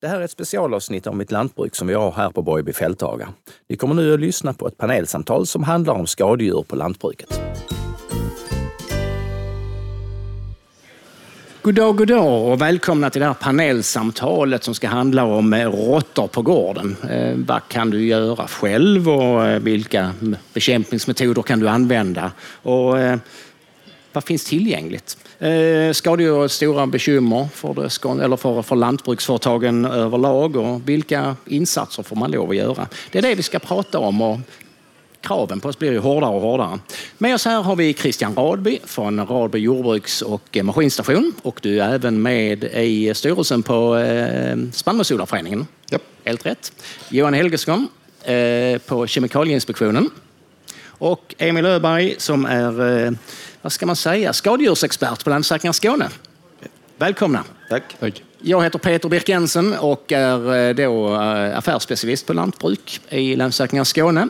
Det här är ett specialavsnitt om mitt lantbruk som vi har här på Borgby fälthaga. Ni kommer nu att lyssna på ett panelsamtal som handlar om skadedjur på lantbruket. God dag, god dag och välkomna till det här panelsamtalet som ska handla om eh, råttor på gården. Eh, vad kan du göra själv och eh, vilka bekämpningsmetoder kan du använda? Och vad finns tillgängligt? Eh, skadedjur är ett stora bekymmer för, det, eller för, för lantbruksföretagen överlag och vilka insatser får man lov att göra? Det är det vi ska prata om och kraven på oss blir ju hårdare och hårdare. Med oss här har vi Christian Radby från Radby jordbruks och maskinstation och du är även med i styrelsen på eh, Spannmålsodlarföreningen. Japp. Helt rätt. Johan Helgesson eh, på Kemikalieinspektionen och Emil Öberg som är, eh, vad ska man säga, skadedjursexpert på Länsförsäkringar Skåne. Välkomna! Tack. Tack. Jag heter Peter Birk Jensen och är eh, då eh, affärsspecialist på lantbruk i Länsförsäkringar Skåne.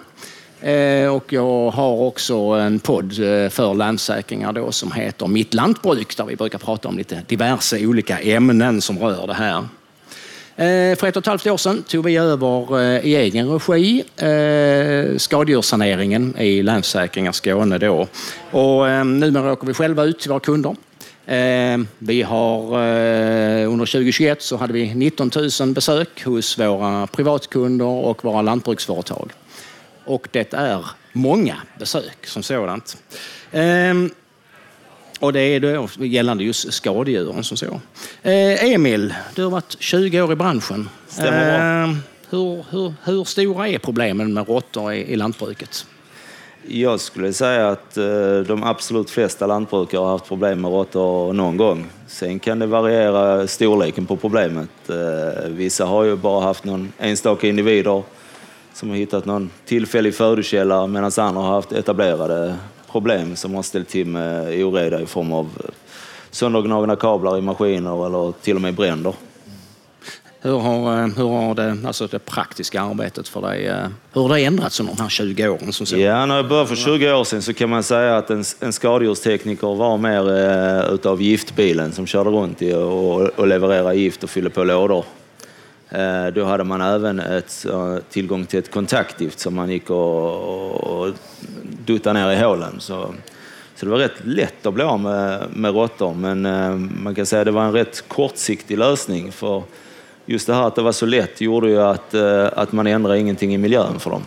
Eh, Och jag har också en podd för Länsförsäkringar då som heter Mitt lantbruk där vi brukar prata om lite diverse olika ämnen som rör det här. Eh, för ett och ett halvt år sedan tog vi över eh, i egen regi eh, skadedjurssaneringen i Länsförsäkringar Skåne då. Och numera åker vi själva ut till våra kunder. Vi har under 2021 så hade vi 19 000 besök hos våra privatkunder och våra lantbruksföretag. Och det är många besök som sådant. Och det är då gällande just skadedjuren som så. Eh, Emil, du har varit 20 år i branschen. Stämmer. Eh, hur, hur, hur stora är problemen med råttor i, i lantbruket? Jag skulle säga att eh, de absolut flesta lantbrukare har haft problem med råttor någon gång. Sen kan det variera storleken på problemet. Eh, Vissa har ju bara haft någon enstaka individer som har hittat någon tillfällig födokälla medan andra har haft etablerade problem som har ställt till med oreda i form av söndergnagna kablar i maskiner eller till och med bränder. Hur har, eh, hur har det, alltså det praktiska arbetet för dig, eh, hur har det ändrats under de här 20 åren? Som så? Ja, när jag började för 20 år sedan så kan man säga att en, en skadedjurstekniker var mer eh, utav giftbilen som körde runt i och, och levererade gift och fyllde på lådor. Eh, då hade man även ett, eh, tillgång till ett kontaktgift som man gick och, och dutta ner i hålen. Så, så det var rätt lätt att bli av med, med råttor, men eh, man kan säga att det var en rätt kortsiktig lösning. För just det här att det var så lätt gjorde ju att, eh, att man ändrade ingenting i miljön för dem.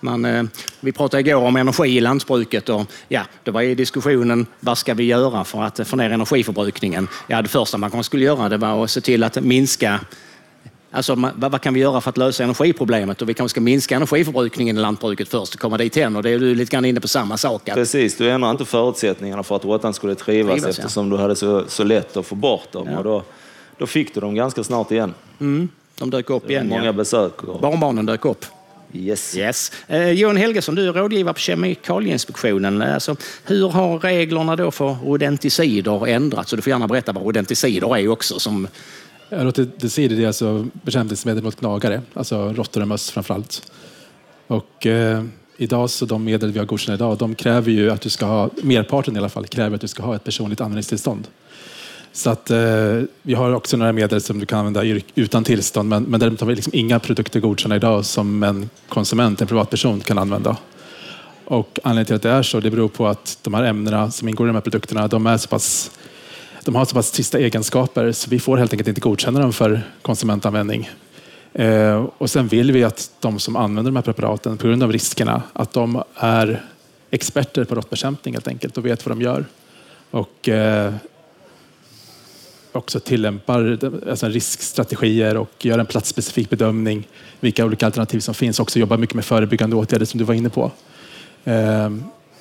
Man, eh, vi pratade igår om energi i lantbruket och ja, det var i diskussionen vad ska vi göra för att få ner energiförbrukningen? Ja, det första man kanske skulle göra det var att se till att minska Alltså, vad, kan vi göra för att lösa energiproblemet? Och vi kanske ska minska energiförbrukningen i lantbruket först och komma dit hen. Och det är du lite grann inne på samma sak. Att, Precis, du ändrar inte förutsättningarna för att råttan skulle trivas, Trivas, ja. eftersom du hade så, så lätt att få bort dem. Ja. Och då, då fick du dem ganska snart igen. mm, de dök upp igen. Många Ja. besök. Och, Barnbarnen dök upp. yes. Yes. Eh, Johan Helgesson, du är rådgivare på Kemikalieinspektionen. Alltså, hur har reglerna då för rodenticider ändrats? Så du får gärna berätta vad rodenticider är också. Som, Roticidid är alltså bekämpningsmedel mot gnagare, alltså råttor och möss framför allt. Och eh, idag så de medel vi har godkända idag, de kräver ju att du ska ha, merparten i alla fall, kräver att du ska ha ett personligt användningstillstånd. Så att eh, vi har också några medel som du kan använda utan tillstånd, men, men däremot har vi liksom inga produkter godkända idag som en konsument, en privatperson, kan använda. Och anledningen till att det är så, det beror på att de här ämnena som ingår i de här produkterna, de är så pass de har så pass trista egenskaper så vi får helt enkelt inte godkänna dem för konsumentanvändning. Eh, och sen vill vi att de som använder de här preparaten på grund av riskerna, att de är experter på råttbekämpning helt enkelt och vet vad de gör. Och eh, också tillämpar alltså riskstrategier och gör en platsspecifik bedömning vilka olika alternativ som finns. Också jobbar mycket med förebyggande åtgärder som du var inne på. Eh,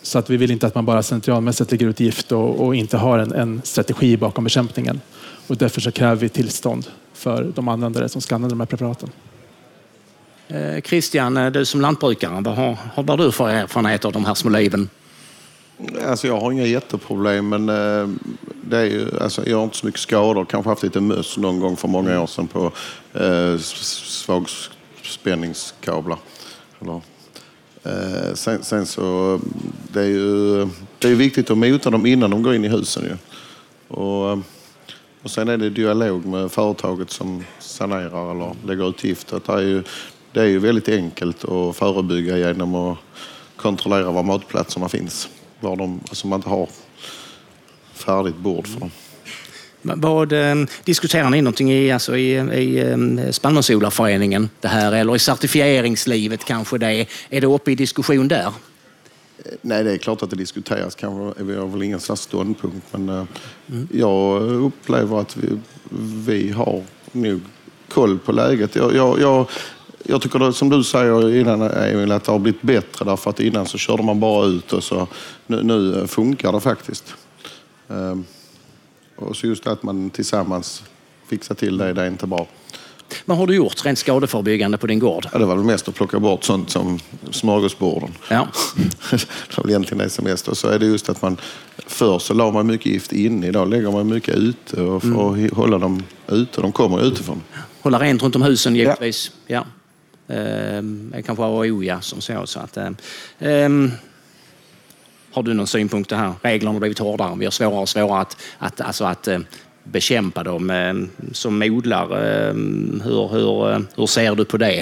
så att vi vill inte att man bara slentrianmässigt lägger ut gift och, och inte har en, en strategi bakom bekämpningen. Och därför så kräver vi tillstånd för de användare som ska använda de här preparaten. eh, Christian, eh, du som lantbrukare, vad har, vad har du för erfarenhet av de här små liven? Alltså jag har inga jätteproblem, men eh, det är ju, alltså jag har inte så mycket skador. Kanske haft lite möss någon gång för många år sedan på eh, svagspänningskablar. Eller, Eh, sen, sen så, det är ju det är viktigt att mota dem innan de går in i husen. Ju. Och, eh, Och sen är det dialog med företaget som sanerar eller lägger ut giftet. Det är ju, det är ju väldigt enkelt att förebygga genom att kontrollera var matplatserna finns. Var de, alltså man inte har färdigt bord för dem. Vad, eh, diskuterar ni någonting i, alltså i, i eh, spannmålsodlarföreningen det här eller i certifieringslivet kanske det? Är det uppe i diskussion där? Nej, det är klart att det diskuteras. Kanske vi har väl ingen slags ståndpunkt. Men eh, jag upplever att vi, vi har nog koll på läget. Jag, jag, jag, jag tycker det, som du säger innan Emil, att det har blivit bättre därför att innan så körde man bara ut och så nu, nu funkar det faktiskt. Ehm, och så just att man tillsammans fixar till det, det är inte bra. Vad har du gjort rent skadeförebyggande på din gård? Ja, det var väl mest att plocka bort sånt som smörgåsborden. Ja. det var väl egentligen det som mest. Och så är det just att man förr så la man mycket gift inne. Idag lägger man mycket ute och för att hålla dem ute. De kommer utifrån. Hålla rent runt om husen givetvis. Ja. Ehm, det kanske AO ja, som så. så att, ehm, ehm, har du någon synpunkt på det här? Reglerna har blivit hårdare. Vi har svårare och svårare att, att, alltså att eh, bekämpa dem ehm, som odlare. ehm, hur, hur, eh, hur ser du på det?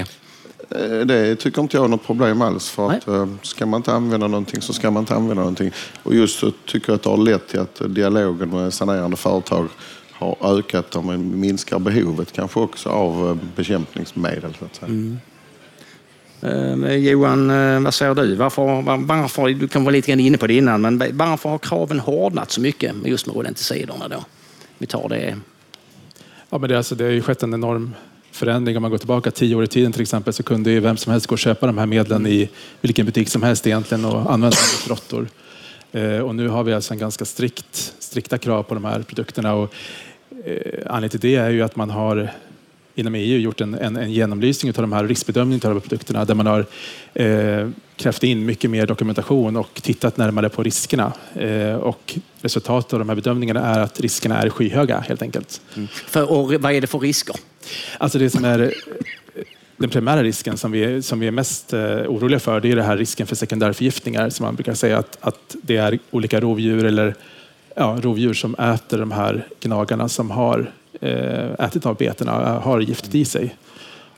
Eh, Det tycker inte jag är något problem alls. För att, eh, ska man inte använda någonting så ska man inte använda någonting. Och just så tycker jag att det har lett till att dialogen med sanerande företag har ökat och minskar behovet kanske också av eh, bekämpningsmedel. Så att säga. Ehm, Eh, eh, Johan, eh, vad säger du? Varför, var- varför, du kan vara lite grann inne på det innan, men varför har kraven hårdnat så mycket just med rodenticiderna då? Vi tar det. Ja, men det, alltså, det har ju skett en enorm förändring. Om man går tillbaka tio år i tiden till exempel så kunde ju vem som helst gå och köpa de här medlen i vilken butik som helst egentligen och använda dem mot råttor. Eh, och nu har vi alltså en ganska strikt, strikta krav på de här produkterna. Och, eh, anledningen till det är ju att man har inom EU gjort en, en, en genomlysning av de här riskbedömningen av de här produkterna där man har eh, krävt in mycket mer dokumentation och tittat närmare på riskerna. Eh, och resultatet av de här bedömningarna är att riskerna är skyhöga helt enkelt. För, och vad är det för risker? Alltså det som är eh, den primära risken som vi, som vi är mest eh, oroliga för, det är det här risken för sekundärförgiftningar som man brukar säga att, att det är olika rovdjur eller ja, rovdjur som äter de här gnagarna som har Eh, ätit av betorna, eh, har giftet i sig.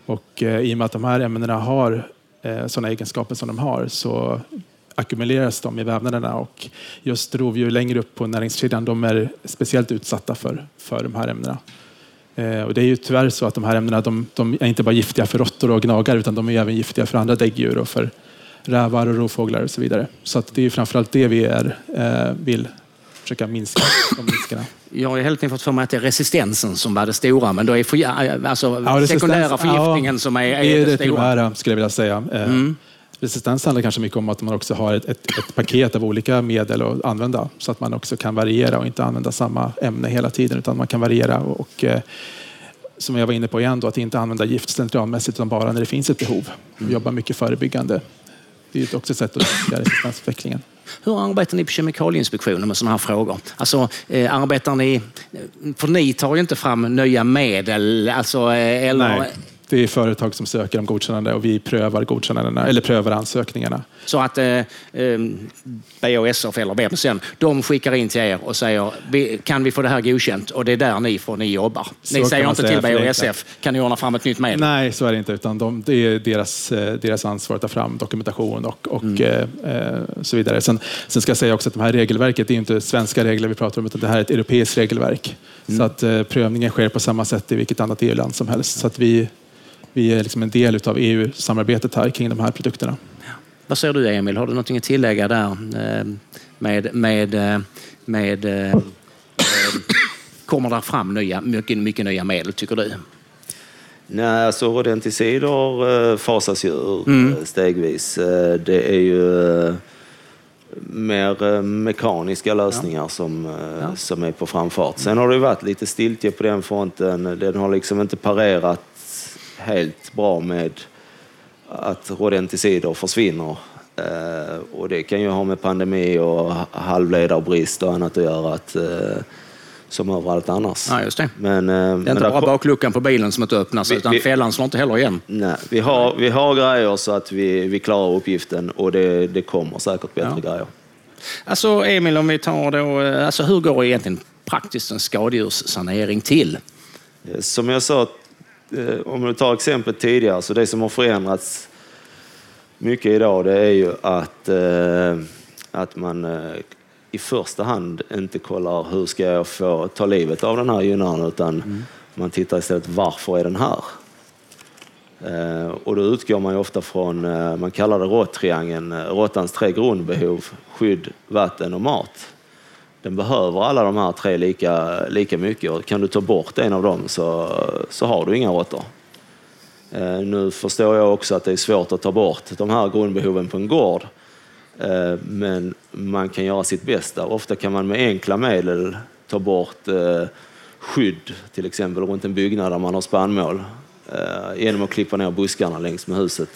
Och eh, i och med att de här ämnena har eh, sådana egenskaper som de har så ackumuleras de i vävnaderna och just rovdjur längre upp på näringskedjan de är speciellt utsatta för, för de här ämnena. Eh, och det är ju tyvärr så att de här ämnena de, de är inte bara giftiga för råttor och gnagare utan de är även giftiga för andra däggdjur och för rävar och rovfåglar och så vidare. Så att det är framförallt det vi är, eh, vill försöka minska, de riskerna. Jag har hela tiden fått för mig att det är resistensen som var det stora, men då är för, alltså, Ja, sekundära förgiftningen ja, som är, är det, är det, det stora. primära skulle jag vilja säga. Eh, Resistens handlar kanske mycket om att man också har ett, ett, ett paket av olika medel att använda så att man också kan variera och inte använda samma ämne hela tiden utan man kan variera och, och eh, som jag var inne på igen, då, att inte använda gift slentrianmässigt utan bara när det finns ett behov. Och jobba mycket förebyggande. Det är också ett sätt att minska resistensutvecklingen. Hur arbetar ni på Kemikalieinspektionen med sådana här frågor? Alltså, eh, arbetar ni... För ni tar ju inte fram nya medel, alltså, eh, eller... Nej, det är företag som söker om godkännande och vi prövar godkännandena, eller prövar ansökningarna. Så att eh, eh, BASF eller vem sen, de skickar in till er och säger "Vi- kan vi få det här godkänt? Och det är där ni får ni jobbar. Så ni kan säger inte säga till. BASF, kan ni ordna fram ett nytt medel? Nej, så är det inte. Utan de, det är deras, eh, deras ansvar att ta fram dokumentation och, och eh, eh, så vidare. Sen, sen ska jag säga också att de här regelverket, det är inte svenska regler vi pratar om, utan det här är ett europeiskt regelverk. Så att eh, prövningen sker på samma sätt i vilket annat EU-land som helst. Så att vi, vi är liksom en del av EU-samarbetet här kring de här produkterna. Vad säger du Emil, har du någonting att tillägga där eh, med, med, eh, med eh, Kommer det fram nya, mycket, mycket nya medel tycker du? Nej, alltså rodenticider fasas ju ur eh, stegvis. Det är ju mer mekaniska lösningar som, eh, som är på framfart. Sen har det ju varit lite stiltje på den fronten. Den har liksom inte parerat helt bra med att rodenticider försvinner. Eh, Och det kan ju ha med pandemi och halvledarbrist och annat att göra. Att, eh, som överallt annars. Ja, just det. Men, eh, Det är inte bara bakluckan på bilen som inte öppnas, Vi- utan vi- fällan slår inte heller igen. Nej, vi har, vi har grejer så att vi, vi klarar uppgiften och det, det kommer säkert bättre Ja. grejer. Alltså Emil, om vi tar då, alltså hur går egentligen praktiskt en skadedjurssanering till? Som jag sa, om du tar exemplet tidigare, så det som har förändrats mycket idag det är ju att, eh, att man eh, i första hand inte kollar hur ska jag få ta livet av den här gynnaren utan man tittar istället varför är den här? Eh, och då utgår man ju ofta från, eh, man kallar det råttriangeln, eh, råttans tre grundbehov, skydd, vatten och mat. Den behöver alla de här tre lika, lika mycket och kan du ta bort en av dem så, så har du inga råttor. Eh, nu förstår jag också att det är svårt att ta bort de här grundbehoven på en gård. Eh, men man kan göra sitt bästa. Ofta kan man med enkla medel ta bort eh, skydd, till exempel runt en byggnad där man har spannmål, genom att klippa ner buskarna längs med huset.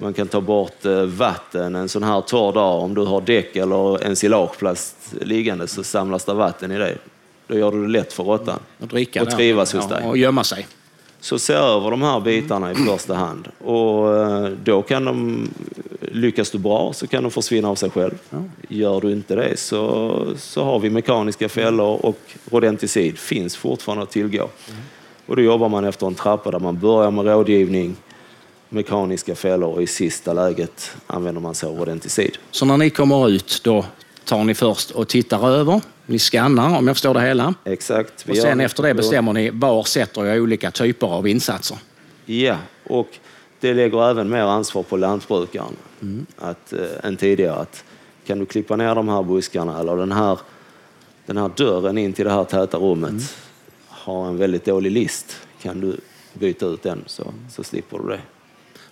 Man kan ta bort eh, vatten en sån här torr dag. Om du har däck eller ensilageplast liggande så samlas det vatten i det. Då gör du det lätt för råttan Och dricka och trivas hos dig. Och gömma sig. Så se över de här bitarna i första hand. Och eh, då kan de, lyckas du bra så kan de försvinna av sig själv. Gör du inte det så, så har vi mekaniska fällor och rodenticid finns fortfarande att tillgå. Och då jobbar man efter en trappa där man börjar med rådgivning, mekaniska fällor och i sista läget använder man sig av rodenticid. Så när ni kommer ut, då tar ni först och tittar över. Ni skannar, om jag förstår det hela. Exakt. Och sen efter det bestämmer ni var sätter jag olika typer av insatser. Ja, och det lägger även mer ansvar på lantbrukaren att, eh, än tidigare. Att, kan du klippa ner de här buskarna eller den här, den här dörren in till det här täta rummet har en väldigt dålig list. Kan du byta ut den så, så slipper du det.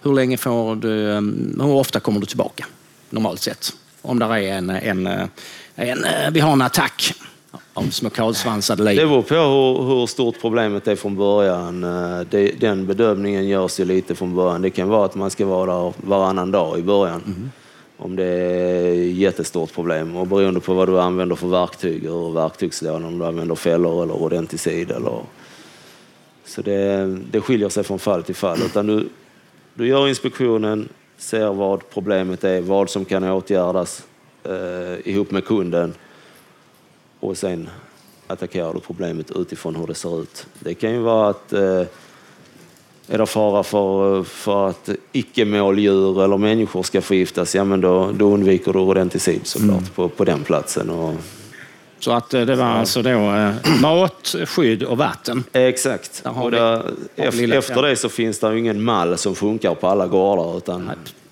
Hur länge får du, eh, hur ofta kommer du tillbaka? Normalt sett. Om det är en, en, en, eh, vi har en attack av små kalsvansade Det liv. beror på hur, hur stort problemet är från början. Eh, Det, den bedömningen görs ju lite från början. Det kan vara att man ska vara där varannan dag i början. Om det är ett jättestort problem. Och beroende på vad du använder för verktyg, hur verktygslådan, om du använder fällor eller rodenticid. Eller... Så det, det skiljer sig från fall till fall. Utan du, du gör inspektionen, ser vad problemet är, vad som kan åtgärdas eh, ihop med kunden och sen attackerar du problemet utifrån hur det ser ut. Det kan ju vara att eh, är det fara för, för att icke-måldjur eller människor ska förgiftas, ja men då, då undviker du rodenticid såklart på, på den platsen. Och, Så att eh, det var alltså då eh, mat, skydd och vatten. exakt. Där har Och vi- där, har vi efter, lilla- efter det så finns det ju ingen mall som funkar på alla gårdar utan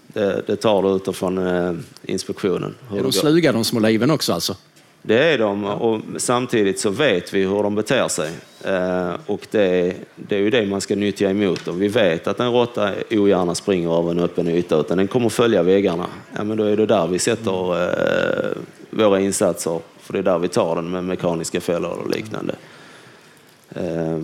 det, det tar du utifrån eh, inspektionen. hur det de går. sluga de små liven också alltså? Det är de och samtidigt så vet vi hur de beter sig. Eh, och det, det är ju det man ska nyttja emot dem. Vi vet att en råtta ogärna springer över en öppen yta utan den kommer följa väggarna. Ja, men då är det där vi sätter eh, våra insatser. För det är där vi tar den med mekaniska fällor och liknande. Eh,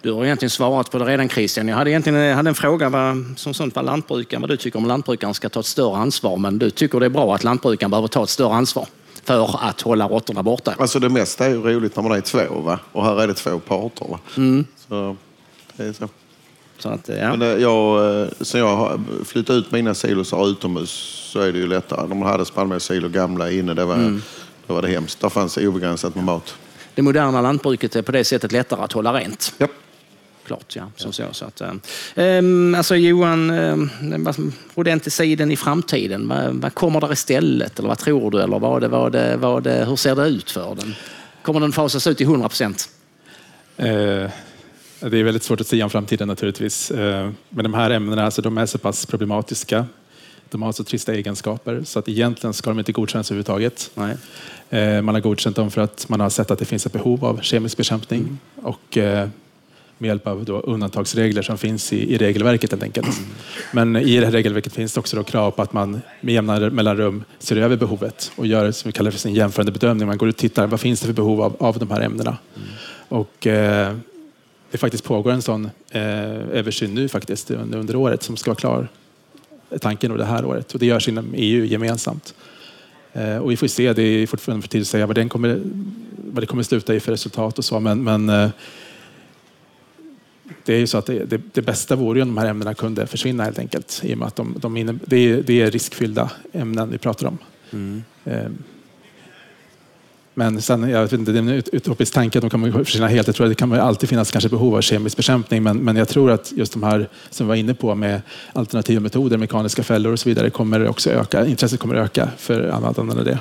Du har egentligen svarat på det redan Christian. Jag hade egentligen jag hade en fråga vad, som sånt vad lantbrukaren, vad du tycker om lantbrukaren ska ta ett större ansvar. Men du tycker det är bra att lantbrukaren behöver ta ett större ansvar för att hålla råttorna borta. Alltså det mesta är ju roligt när man är två va? och här är det två parter. Va? Så, det är så. Så att, ja. Men eh, jag, eh, sen jag har flyttat ut mina silosar utomhus så är det ju lättare. De hade spannmålssilo gamla inne, det var, det var det hemskt. Där fanns obegränsat med mat. Det moderna lantbruket är på det sättet lättare att hålla rent. Ja. Klart, ja. Som så, så att, eh, ehm, alltså Johan, eh, vad- rodenticiden i framtiden, vad, vad kommer där istället? Eller vad tror du? Eller vad, vad, vad, hur ser det ut för den? Kommer den fasas ut till 100 procent? Eh, det är väldigt svårt att säga om framtiden naturligtvis. Eh, men de här ämnena alltså, de är så pass problematiska. De har så trista egenskaper så att egentligen ska de inte godkännas överhuvudtaget. Nej. Eh, man har godkänt dem för att man har sett att det finns ett behov av kemisk bekämpning och eh, med hjälp av då undantagsregler som finns i, i regelverket helt enkelt. Men i det här regelverket finns det också då krav på att man med jämna mellanrum ser över behovet och gör som vi kallar för sin jämförande bedömning. Man går ut och tittar, vad finns det för behov av, av de här ämnena? Och eh, det faktiskt pågår en sån eh, översyn nu faktiskt under, under året som ska vara klar eh, tanken det här året. Och det görs inom EU gemensamt. Eh, och vi får se, det är fortfarande för tidigt att säga vad, den kommer, vad det kommer sluta i för resultat och så. Men, men eh, det är ju så att det, det, det bästa vore ju om de här ämnena kunde försvinna helt enkelt. I och med att de, de inne, det, är, det är riskfyllda ämnen vi pratar om. Eh, Men sen, jag vet inte, det är en ut- utopisk tanke att de kommer försvinna helt. Jag tror att det kan alltid finnas kanske behov av kemisk bekämpning, men, men jag tror att just de här som vi var inne på med alternativa metoder, mekaniska fällor och så vidare, kommer också öka. Intresset kommer öka för annat än det.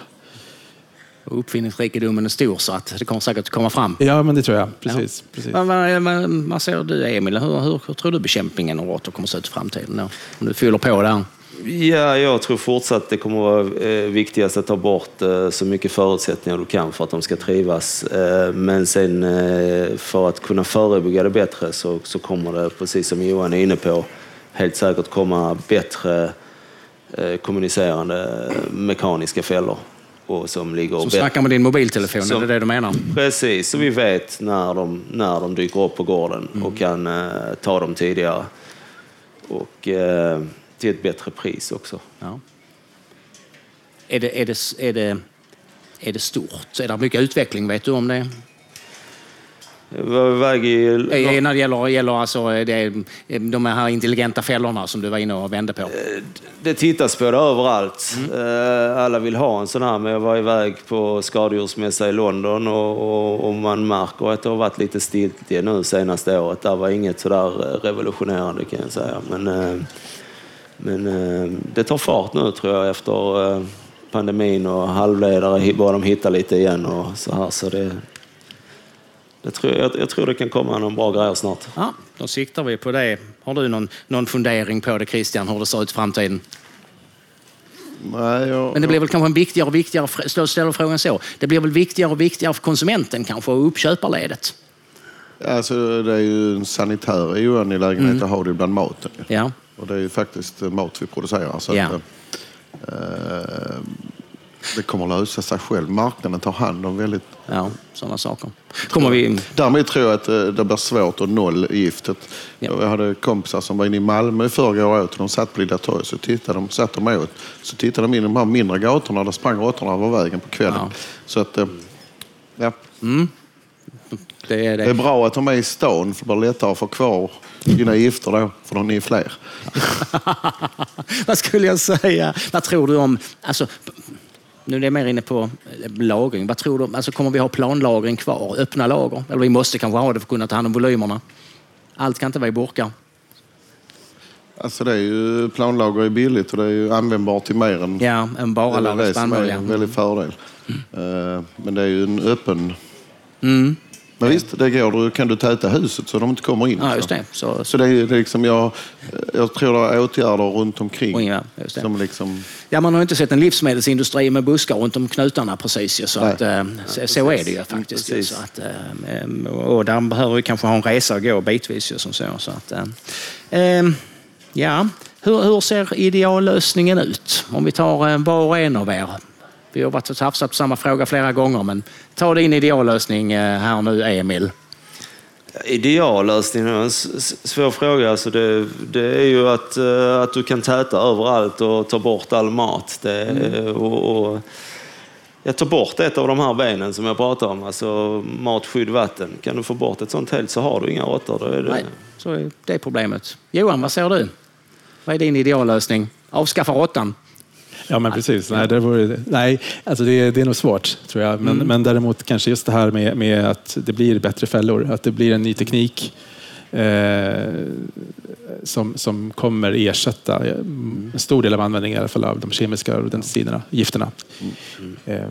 Och Uppfinningsrikedomen är stor så att det kommer säkert att komma fram. Ja, men det tror jag. Precis. precis. Vad, vad, vad, vad säger du Emil? Hur, hur, hur tror du bekämpningen av råttor kommer att se ut i framtiden? Ja, Om du fyller på där. Ja, jag tror fortsatt det kommer vara eh, viktigast att ta bort eh, så mycket förutsättningar du kan för att de ska trivas. Eh, men sen för att kunna förebygga det bättre så, så kommer det, precis som Johan är inne på, helt säkert komma bättre kommunicerande mekaniska fällor. Och som ligger Som snackar med din mobiltelefon, Som- är det det du menar? Precis, så vi vet när de, när de dyker upp på gården och kan eh, ta dem tidigare. Och eh, till ett bättre pris också. Ja. Är, det, är, det, är, det, är det stort? Är det mycket utveckling? Vet du om det? Var iväg i... Eh, När det gäller, gäller alltså eh, det, de här intelligenta fällorna som du var inne och vände på. Det tittas på det överallt. Eh, Alla vill ha en sån här, men jag var iväg på skadedjursmässa i London och, och, och man märker att det har varit lite stiltje nu senaste året. Det var inget sådär eh, revolutionerande kan jag säga. Men, eh, men eh, det tar fart nu tror jag efter eh, pandemin och halvledare börjar de hitta lite igen och så här. Så det, det tror jag, jag tror det kan komma någon bra grejer snart. Ja, då siktar vi på det. Har du någon, någon fundering på det Christian, hur det ser ut i framtiden? Nej, jag, Men det blir väl kanske en viktigare och viktigare, ställer frågan så, det blir väl viktigare och viktigare för konsumenten kanske och uppköparledet? alltså, det är ju en sanitär oangelägenhet Mm. att ha det bland maten. ju. Ja, Och det är ju faktiskt mat vi producerar. Så Ja. att, eh, det kommer att lösa sig själv. Marknaden tar hand om väldigt... ja sådana saker. Kommer vi... Därmed tror jag att eh, det blir svårt att noll giftet. Ja. Jag hade kompisar som var inne i Malmö i förrgår och åt. och De satt på Lilla torget så tittade de, satt de åt. Så tittade de in i de här mindre gatorna. Där sprang råttorna över vägen på kvällen. Ja. Så att, eh, ja. Det är Det är det. bra att de är i stan för det blir lättare att få kvar dina gifter då. För de är fler. Vad skulle jag säga? Vad tror du om... Alltså, nu är jag mer inne på eh, lagring. Vad tror du? Alltså, kommer vi ha planlagring kvar? Öppna lager? Eller vi måste kanske ha det för att kunna ta hand om volymerna. Allt kan inte vara i burkar. Alltså det är ju, planlager är billigt och det är ju användbart till mer än Ja, en bara det lager det som är spannmål. en väldig fördel. Eh, Men det är ju en öppen... Mm. Men visst, det går. Då kan du täta huset så de inte kommer in. ja, just det. Så, Så det är, liksom, jag, jag tror det är åtgärder runt omkring. Ja, just det. Som liksom, Ja, man har inte sett en livsmedelsindustri med buskar runt om knutarna precis. Så, Nej. att, eh, så, så är det ju faktiskt. precis. Så att, eh, och där behöver vi kanske ha en resa och gå bitvis. Som så, så att, eh, eh, ja, hur, hur ser ideallösningen ut? Om vi tar var och en av er. Vi har varit och tafsat på samma fråga flera gånger, men ta din ideallösning eh, här nu, Emil. Ideallösningen är en svår fråga. Alltså det, det är ju att, eh, att du kan täta överallt och ta bort all mat. Det, och, och, jag tar bort ett av de här benen som jag pratar om, alltså mat, skydd, vatten. Kan du få bort ett sånt helt så har du inga råttor. Det, Nej, så är det problemet. Johan, vad säger du? Vad är din ideallösning? Avskaffa råttan? Ja, men precis. Nej, det, vore, nej alltså det, det är nog svårt, tror jag. Men, men däremot kanske just det här med, med att det blir bättre fällor, att det blir en ny teknik eh, som, som kommer ersätta eh, en stor del av användningen i alla fall av de kemiska rodenticiderna, gifterna. Eh,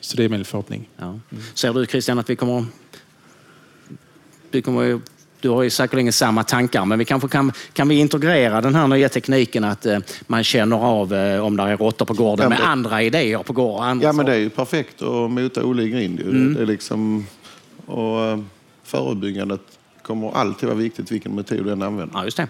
så det är min förhoppning. Ja. Ser du Christian att vi kommer... Du, kommer du har ju säkerligen samma tankar, men vi kanske kan, kan vi integrera den här nya tekniken att eh, man känner av eh, om det är råttor på gården Ja, med andra idéer på gården? Andra ja men det är ju perfekt att mota Olle i grind. Mm. Det är liksom, och eh, förebyggandet kommer alltid vara viktigt vilken metod den använder. Ja, just det.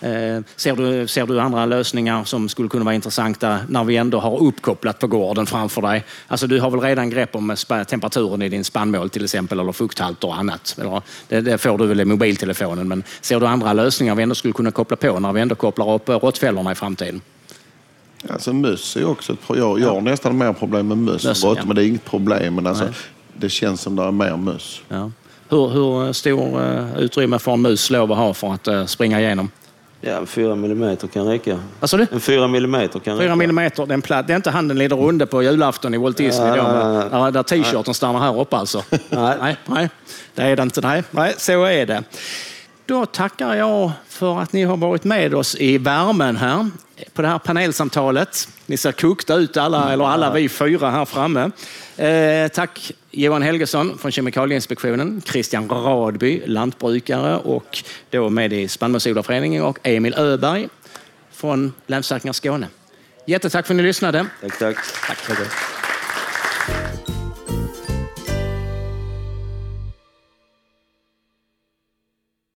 Eh, ser, du, ser du andra lösningar som skulle kunna vara intressanta när vi ändå har uppkopplat på gården framför dig? Alltså, du har väl redan grepp om temperaturen i din spannmål till exempel, eller fukthalter och annat? Eller, det, det får du väl i mobiltelefonen, men ser du andra lösningar vi ändå skulle kunna koppla på när vi ändå kopplar upp eh, råttfällorna i framtiden? Alltså möss är också ett problem. Jag, jag har nästan mer problem med möss än råttor, ja. men det är inget problem. Men alltså, Nej. det känns som det är mer möss. Ja. Hur, hur stor eh, utrymme får en mus lov att ha för att springa igenom? Ja, en fyra millimeter kan räcka. Sa du? En fyra millimeter kan 4 räcka. millimeter, den platt. Det är inte handen lider runde på julafton i Walt Disney Ja, då, med, nej. där t-shirten stannar här uppe alltså. Nej. nej, nej, det är det inte. Nej, nej, så är det. Då tackar jag för att ni har varit med oss i värmen här på det här panelsamtalet. Ni ser kokta ut alla, eller alla vi fyra här framme. Eh, tack Johan Helgesson från Kemikalieinspektionen, Christian Radby, lantbrukare och då med i Spannmålsodlarföreningen och Emil Öberg från Länsförsäkringar Skåne. Jättetack för att ni lyssnade. Tack, tack. Tack.